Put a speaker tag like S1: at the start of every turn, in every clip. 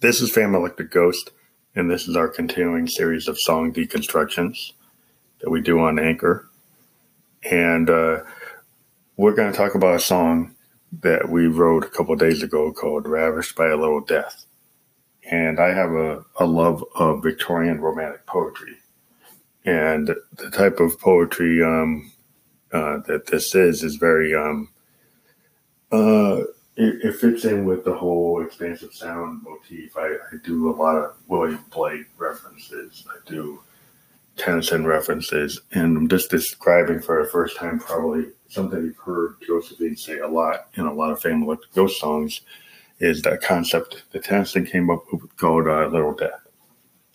S1: This is Phantom Electric Ghost, and this is our continuing series of song deconstructions that we do on Anchor. And uh, we're going to talk about a song that we wrote a couple days ago called Ravished by a Little Death. And I have a, a love of Victorian romantic poetry. And the type of poetry um, uh, that this is is very um, uh, it, it, fits in with the whole expansive sound motif. I, I do a lot of William Blake references. I do Tennyson references, and I'm just describing for the first time probably something you've heard Josephine say a lot in a lot of Electric Ghost songs is that concept that Tennyson came up with called uh, Little Death.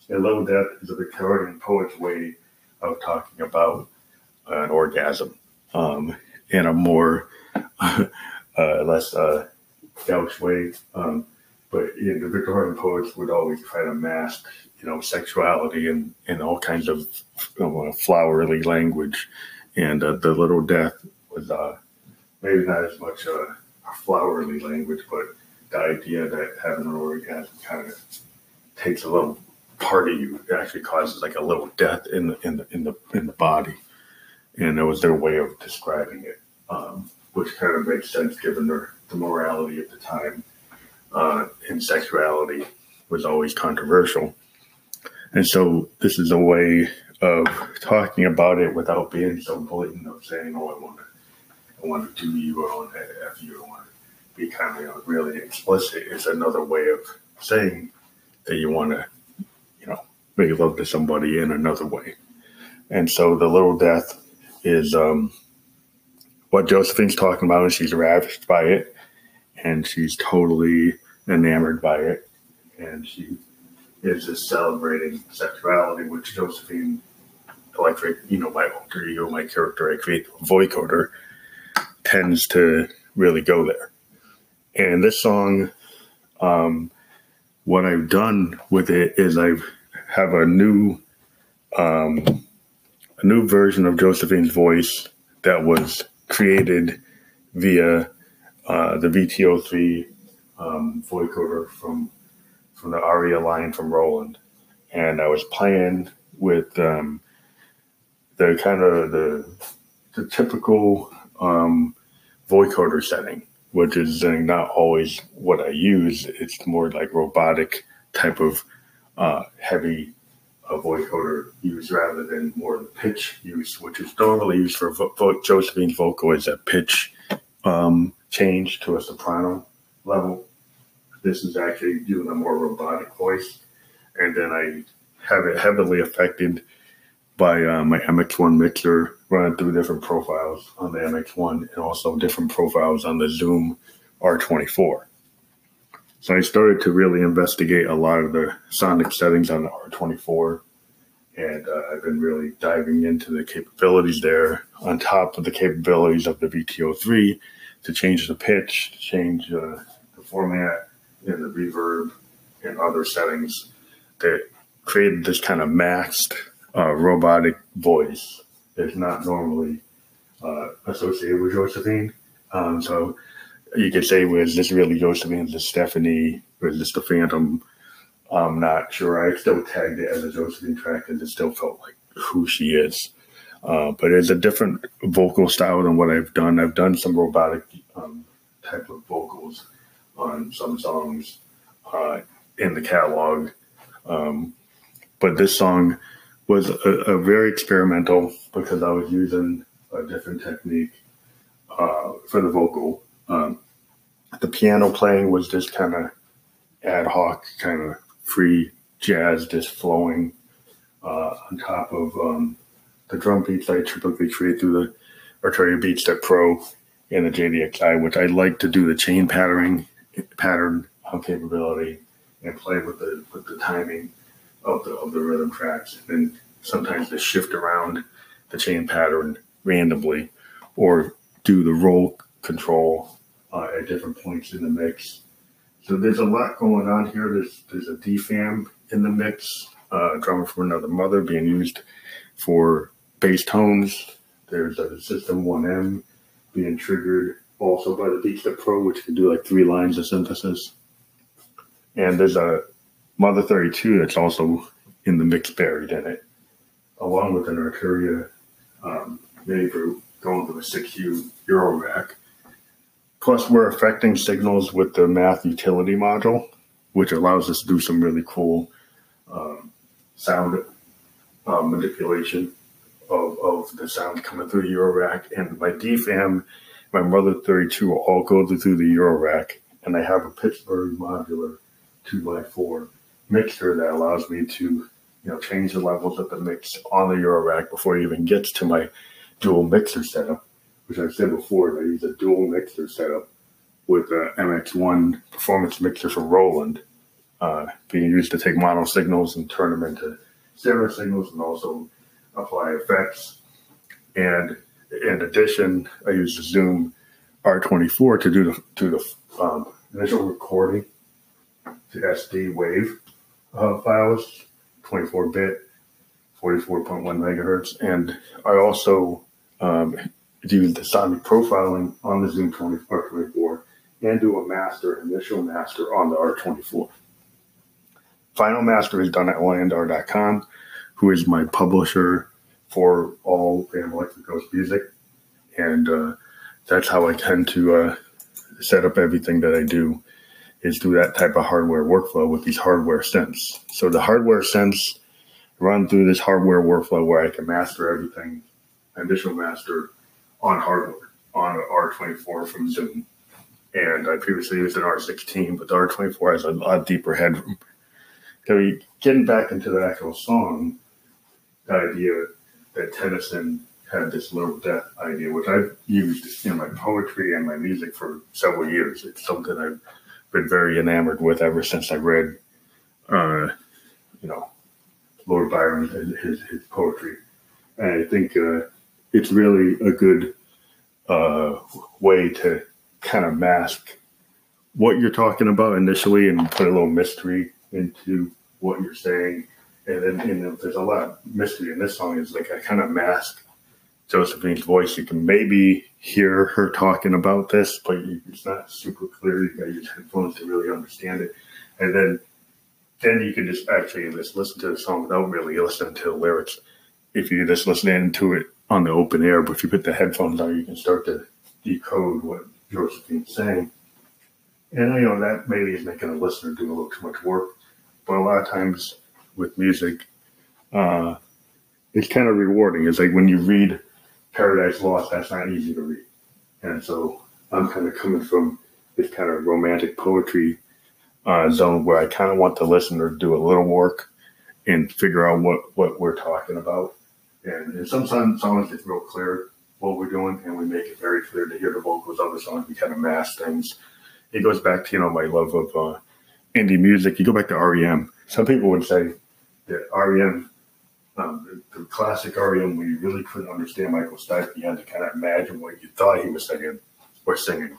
S1: And Little Death is a Victorian poet's way of talking about an orgasm um, in a more uh, less uh, way. Um, but you know, the Victorian poets would always try to mask, you know, sexuality and, and all kinds of you know, flowery language. And uh, the Little Death was uh, maybe not as much a flowery language, but the idea that having an orgasm kind of takes a little part of you. It actually causes like a little death in the in the in the in the body, and it was their way of describing it, um, which kind of makes sense given their the morality at the time uh, and sexuality was always controversial. And so this is a way of talking about it without being so blatant of saying, "Oh, I want to, I want to do you, I want to you, I want to be kind of you know, really explicit." It's another way of saying that you want to, you know, make love to somebody in another way. And so the little death is um, what Josephine's talking about, and she's ravished by it and she's totally enamored by it. And she is just celebrating sexuality, which Josephine, like you know, my alter ego, my character I create, vocoder, tends to really go there. And this song, um, what I've done with it is I have a new, um, a new version of Josephine's voice that was created via uh, the VTO3 um, from from the ARIA line from Roland, and I was playing with um, the kind of the the typical um, setting, which is uh, not always what I use. It's more like robotic type of uh, heavy uh, vocoder use rather than more the pitch use, which is normally used for vo- vo- Josephine's vocal is a pitch um, change to a soprano level. This is actually doing a more robotic voice. And then I have it heavily affected by uh, my MX1 mixer running through different profiles on the MX1 and also different profiles on the Zoom R24. So I started to really investigate a lot of the sonic settings on the R24, and uh, I've been really diving into the capabilities there on top of the capabilities of the VTO3 to change the pitch, to change uh, the format, and the reverb, and other settings that created this kind of maxed uh, robotic voice that's not normally uh, associated with Josephine. Um, so you could say, was this really Josephine? Is this Stephanie? Was this the Phantom? I'm not sure. I still tagged it as a Josephine track and it still felt like who she is. Uh, but it's a different vocal style than what I've done. I've done some robotic um, type of vocals on some songs uh, in the catalog. Um, but this song was a, a, very experimental because I was using a different technique uh, for the vocal. Um, the piano playing was just kind of ad hoc, kind of free jazz, just flowing uh, on top of um, the drum beats I typically create through the Arturia that Pro and the JDXI, which I like to do the chain patterning pattern capability and play with the with the timing of the of the rhythm tracks, and sometimes to shift around the chain pattern randomly, or do the roll control uh, at different points in the mix. So there's a lot going on here. There's there's a DFAM in the mix, uh, drummer from another mother being used for bass tones. There's a System 1M being triggered also by the Beatstep Pro, which can do like three lines of synthesis. And there's a Mother 32 that's also in the mix buried in it, along with an Arturia um, MiniBrute going to a 6U Euro rack Plus, we're affecting signals with the math utility module, which allows us to do some really cool um, sound uh, manipulation of, of the sound coming through the Eurorack. And my DFAM, my Mother 32 will all go through the Eurorack. And I have a Pittsburgh modular 2x4 mixer that allows me to you know change the levels of the mix on the Eurorack before it even gets to my dual mixer setup which I've said before, I use a dual mixer setup with a MX1 performance mixer from Roland, uh, being used to take mono signals and turn them into stereo signals and also apply effects. And in addition, I use the Zoom R24 to do the to the um, initial recording to SD wave uh, files, 24 bit, 44.1 megahertz, and I also um, do the sonic profiling on the Zoom 24 and do a master, initial master on the R24. Final master is done at LANDR.com, who is my publisher for all Phantom Electric Ghost music. And uh, that's how I tend to uh, set up everything that I do is do that type of hardware workflow with these hardware synths. So the hardware synths run through this hardware workflow where I can master everything, initial master, on hardware on an R24 from Zoom. And I previously used an R16, but the R24 has a lot deeper headroom. So getting back into the actual song, the idea that Tennyson had this low death idea, which I've used in my poetry and my music for several years. It's something I've been very enamored with ever since I read, uh, you know, Lord Byron, his, his poetry. And I think uh, it's really a good uh, way to kind of mask what you're talking about initially and put a little mystery into what you're saying. And then know, there's a lot of mystery in this song. Is like I kind of mask Josephine's voice. You can maybe hear her talking about this, but it's not super clear. You got to use headphones to really understand it. And then then you can just actually just listen to the song without really listening to the lyrics. If you just listen into it on the open air, but if you put the headphones on, you can start to decode what Josephine's saying. And you know that maybe is making a listener do a little too much work, but a lot of times with music, uh, it's kind of rewarding. It's like when you read Paradise Lost, that's not easy to read. And so I'm kind of coming from this kind of romantic poetry uh, zone where I kind of want the listener to do a little work and figure out what, what we're talking about. And, and sometimes songs it's real clear what we're doing, and we make it very clear to hear the vocals. Other songs we kind of mask things. It goes back to you know my love of uh, indie music. You go back to REM. Some people would say that REM, um, the, the, classic REM, when you really couldn't understand Michael Stipe, you had to kind of imagine what you thought he was singing or singing.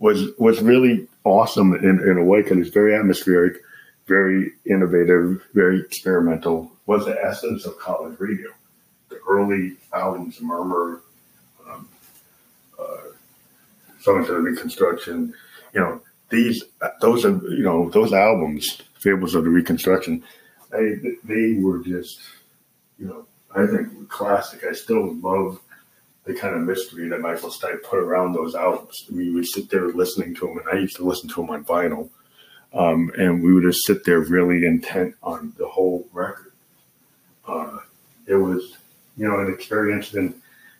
S1: Was was really awesome in, in a way because it's very atmospheric, very innovative, very experimental. Was the essence of college radio. Early albums, Murmur, um, uh, Songs of the Reconstruction, you know, these those are you know those albums, Fables of the Reconstruction, they they were just you know I think classic. I still love the kind of mystery that Michael Stipe put around those albums. We would sit there listening to them, and I used to listen to them on vinyl, um, and we would just sit there really intent on the whole record. Uh, it was, you know, an experience, and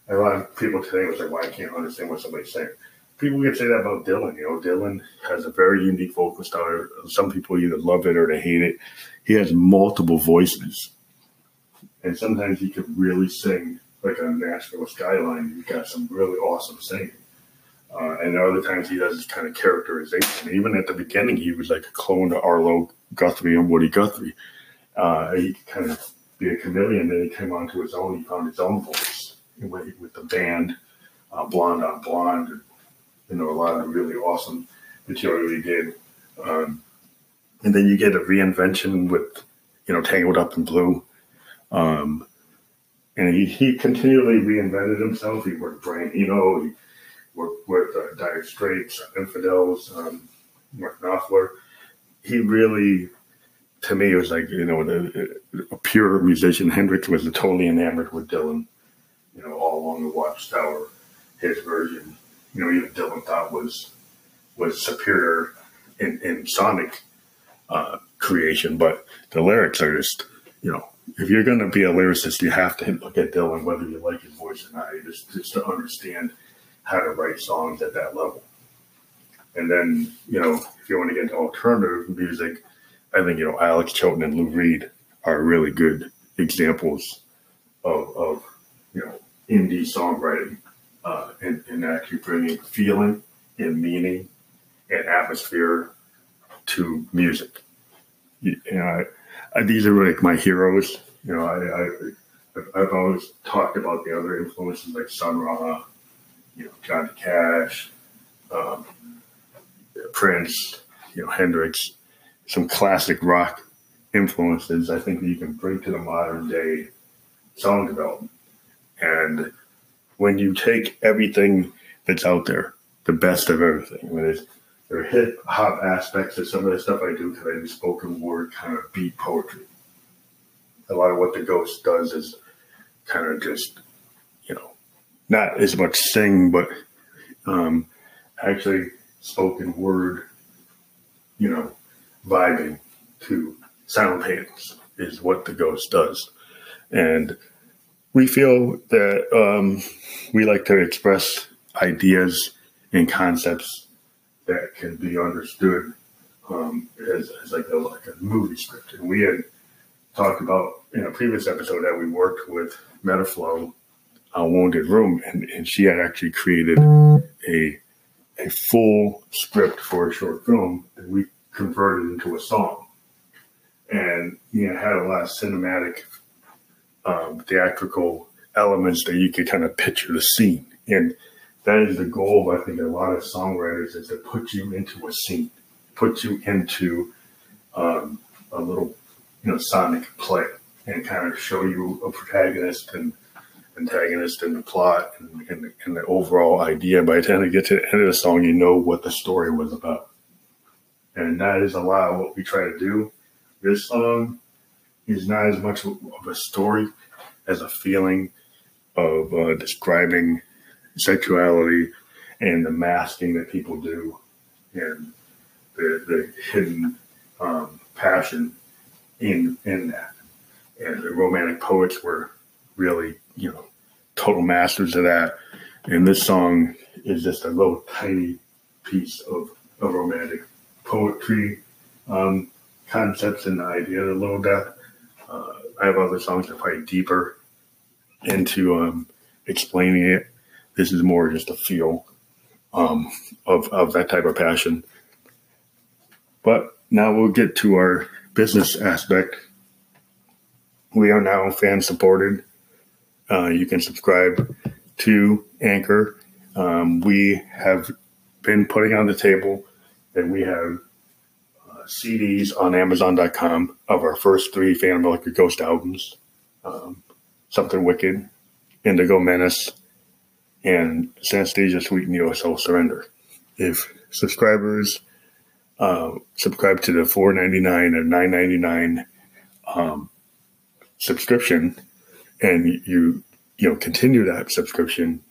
S1: a lot of people today was like, "Why well, I can't understand what somebody's saying." People can say that about Dylan. You know, Dylan has a very unique vocal style. Some people either love it or they hate it. He has multiple voices, and sometimes he could really sing like a Nashville skyline. He's got some really awesome singing. Uh, and other times he does this kind of characterization. Even at the beginning, he was like a clone to Arlo Guthrie and Woody Guthrie. Uh, he kind of be a chameleon. Then he came onto his own. He found his own voice with, the band, uh, Blonde on Blonde. And, you know, a lot of really awesome material he did. Um, and then you get a reinvention with, you know, Tangled Up in Blue. Um, and he, he continually reinvented himself. He worked Brian Eno, he worked with uh, Dire Straits, Infidels, um, Mark Knopfler. He really, to me, it was like, you know, a, a pure musician. Hendrix was totally enamored with Dylan, you know, all along the Watchtower, his version, you know, even Dylan thought was was superior in, in sonic uh, creation, but the lyrics are just, you know, if you're going to be a lyricist, you have to look at Dylan, whether you like his voice or not, just, just to understand how to write songs at that level. And then, you know, if you want to get into alternative music, I think, you know, Alex Chilton and Lou Reed are really good examples of, of you know, indie songwriting uh, and, and actually bringing feeling and meaning and atmosphere to music. You know, these are like my heroes. You know, I, I I've always talked about the other influences like Sun Ra, you know, Johnny Cash, um, Prince, you know, Hendrix, some classic rock influences. I think that you can bring to the modern day song development. And when you take everything that's out there, the best of everything, when it's there are hip hop aspects of some of the stuff I do because I do spoken word kind of beat poetry. A lot of what the ghost does is kind of just, you know, not as much sing, but um, actually spoken word, you know, vibing to sound paintings is what the ghost does. And we feel that um, we like to express ideas and concepts that can be understood um, as, as like a like a movie script. And we had talked about in a previous episode that we worked with Metaflow on Wounded Room, and, and she had actually created a a full script for a short film that we converted into a song. And you know, had a lot of cinematic, um, theatrical elements that you could kind of picture the scene. And that is the goal I think a lot of songwriters is to put you into a scene, put you into um, a little you know sonic play, and kind of show you a protagonist and antagonist and the plot and, and, and the overall idea. By the time you get to the end of the song, you know what the story was about, and that is a lot of what we try to do. This song is not as much of a story as a feeling of uh, describing sexuality and the masking that people do and the, the hidden um, passion in in that. And the romantic poets were really, you know, total masters of that. And this song is just a little tiny piece of, of romantic poetry um, concepts and ideas a little bit. Uh, I have other songs that probably deeper into um, explaining it. This is more just a feel um, of, of that type of passion. But now we'll get to our business aspect. We are now fan supported. Uh, you can subscribe to Anchor. Um, we have been putting on the table that we have CDs on Amazon.com of our first three Phantom Electric Ghost albums um, Something Wicked, Indigo Menace, and Synesthesia Sweet Neo Soul Surrender. If subscribers uh, subscribe to the four ninety nine or nine ninety nine um, subscription, and you you know continue that subscription,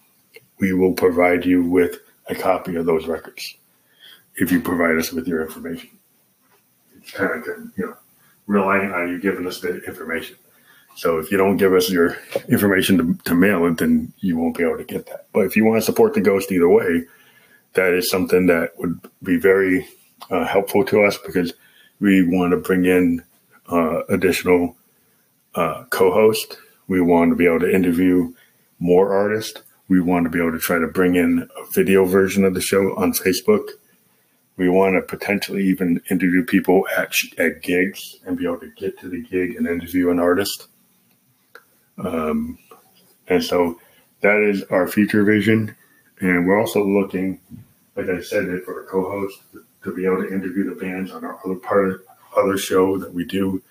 S1: we will provide you with a copy of those records if you provide us with your information. Kind of you know relying on you giving us the information. So if you don't give us your information to, to mail it, then you won't be able to get that. But if you want to support the ghost either way, that is something that would be very uh, helpful to us because we want to bring in uh, additional uh, co-host. We want to be able to interview more artists. We want to be able to try to bring in a video version of the show on Facebook. We want to potentially even interview people at at gigs and be able to get to the gig and interview an artist. Um, and so that is our future vision. And we're also looking, like I said, for a co-host to be able to interview the bands on our other part of other show that we do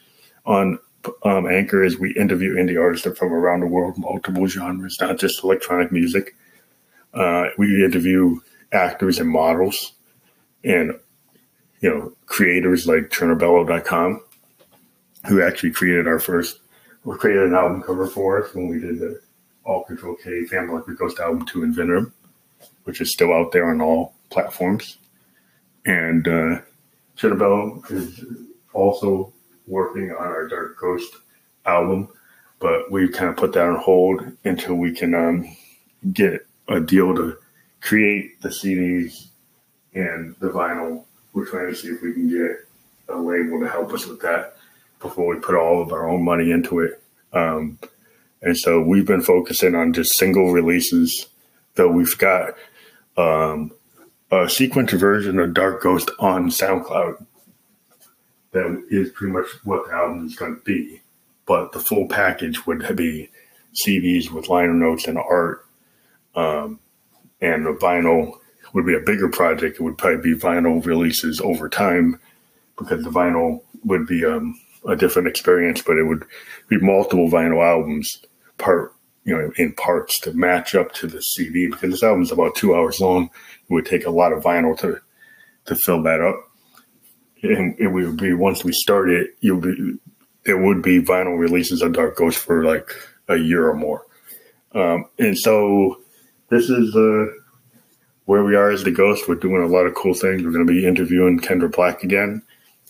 S1: on um, Anchor is we interview indie artists from around the world, multiple genres, not just electronic music. Uh, we interview actors and models and, you know, creators like Chernobello.com, who actually created our first, or created an album cover for us when we did the All Control K Phantom Electric Ghost album to Invenom, which is still out there on all platforms. And uh, Chernobello is also working on our Dark Ghost album, but we've kind of put that on hold until we can um, get a deal to create the CDs and the vinyl. We're trying to see if we can get a label to help us with that before we put all of our own money into it. Um, and so we've been focusing on just single releases, though we've got um, a sequence version of Dark Ghost on SoundCloud that is pretty much what the album is going to be. But the full package would be CDs with liner notes and art. Um, and the vinyl would be a bigger project. It would probably be vinyl releases over time because the vinyl would be um, a different experience, but it would be multiple vinyl albums, part you know, in parts to match up to the CD because this album is about two hours long. It would take a lot of vinyl to to fill that up and it would be once we started, you'll be there would be vinyl releases of Dark Ghost for like a year or more. Um, and so this is uh, where we are as the Ghost. We're doing a lot of cool things. We're going to be interviewing Kendra Black again,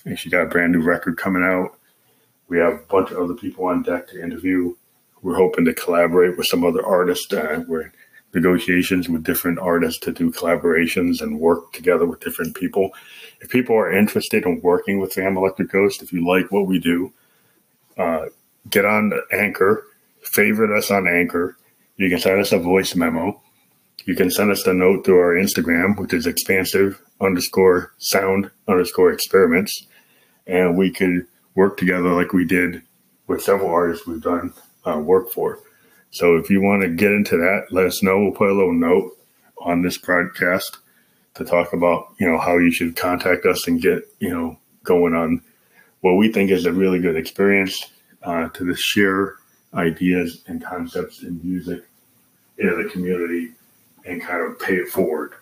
S1: and she got a brand new record coming out. We have a bunch of other people on deck to interview. We're hoping to collaborate with some other artists. Uh, we're negotiations with different artists to do collaborations and work together with different people. If people are interested in working with Phantom Electric Ghost, if you like what we do, uh, get on Anchor, favorite us on Anchor. You can send us a voice memo. You can send us a note through our Instagram, which is expansive underscore sound underscore experiments. And we could work together like we did with several artists we've done uh, work for. So if you want to get into that, let us know. We'll put a little note on this broadcast to talk about, you know, how you should contact us and get, you know, going on what we think is a really good experience uh, to share ideas and concepts in music in the community and kind of pay it forward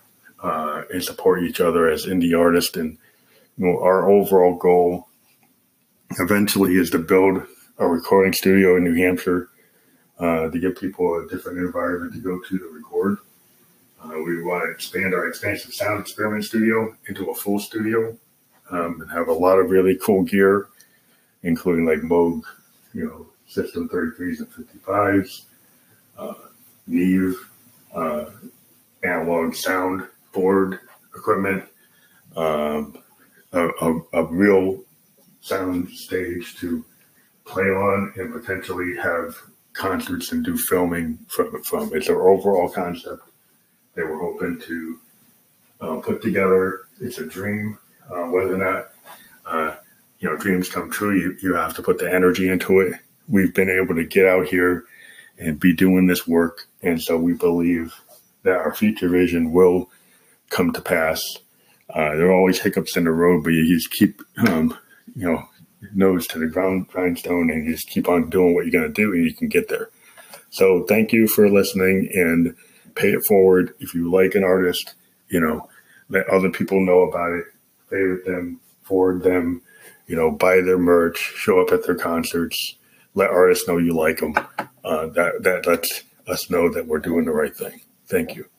S1: uh, and support each other as indie artists. And you know, our overall goal eventually is to build a recording studio in New Hampshire uh, to give people a different environment to go to to record. Uh, we want to expand our expansive sound experiment studio into a full studio um, and have a lot of really cool gear, including like Moog, you know, System 33s and 55s, uh, Neve, uh, analog sound board equipment, um, a, a, a real sound stage to play on and potentially have concerts and do filming from, from. It's our overall concept that we're hoping to uh, put together. It's a dream. Uh, whether or not, uh, you know, dreams come true, you, you have to put the energy into it. We've been able to get out here and be doing this work. And so we believe that our future vision will come to pass. Uh, there are always hiccups in the road, but you just keep, um, you know, nose to the ground grindstone and you just keep on doing what you're going to do and you can get there. So thank you for listening and pay it forward. If you like an artist, you know, let other people know about it, favorite them, forward them, you know, buy their merch, show up at their concerts, let artists know you like them. Uh, that, that lets us know that we're doing the right thing. Thank you.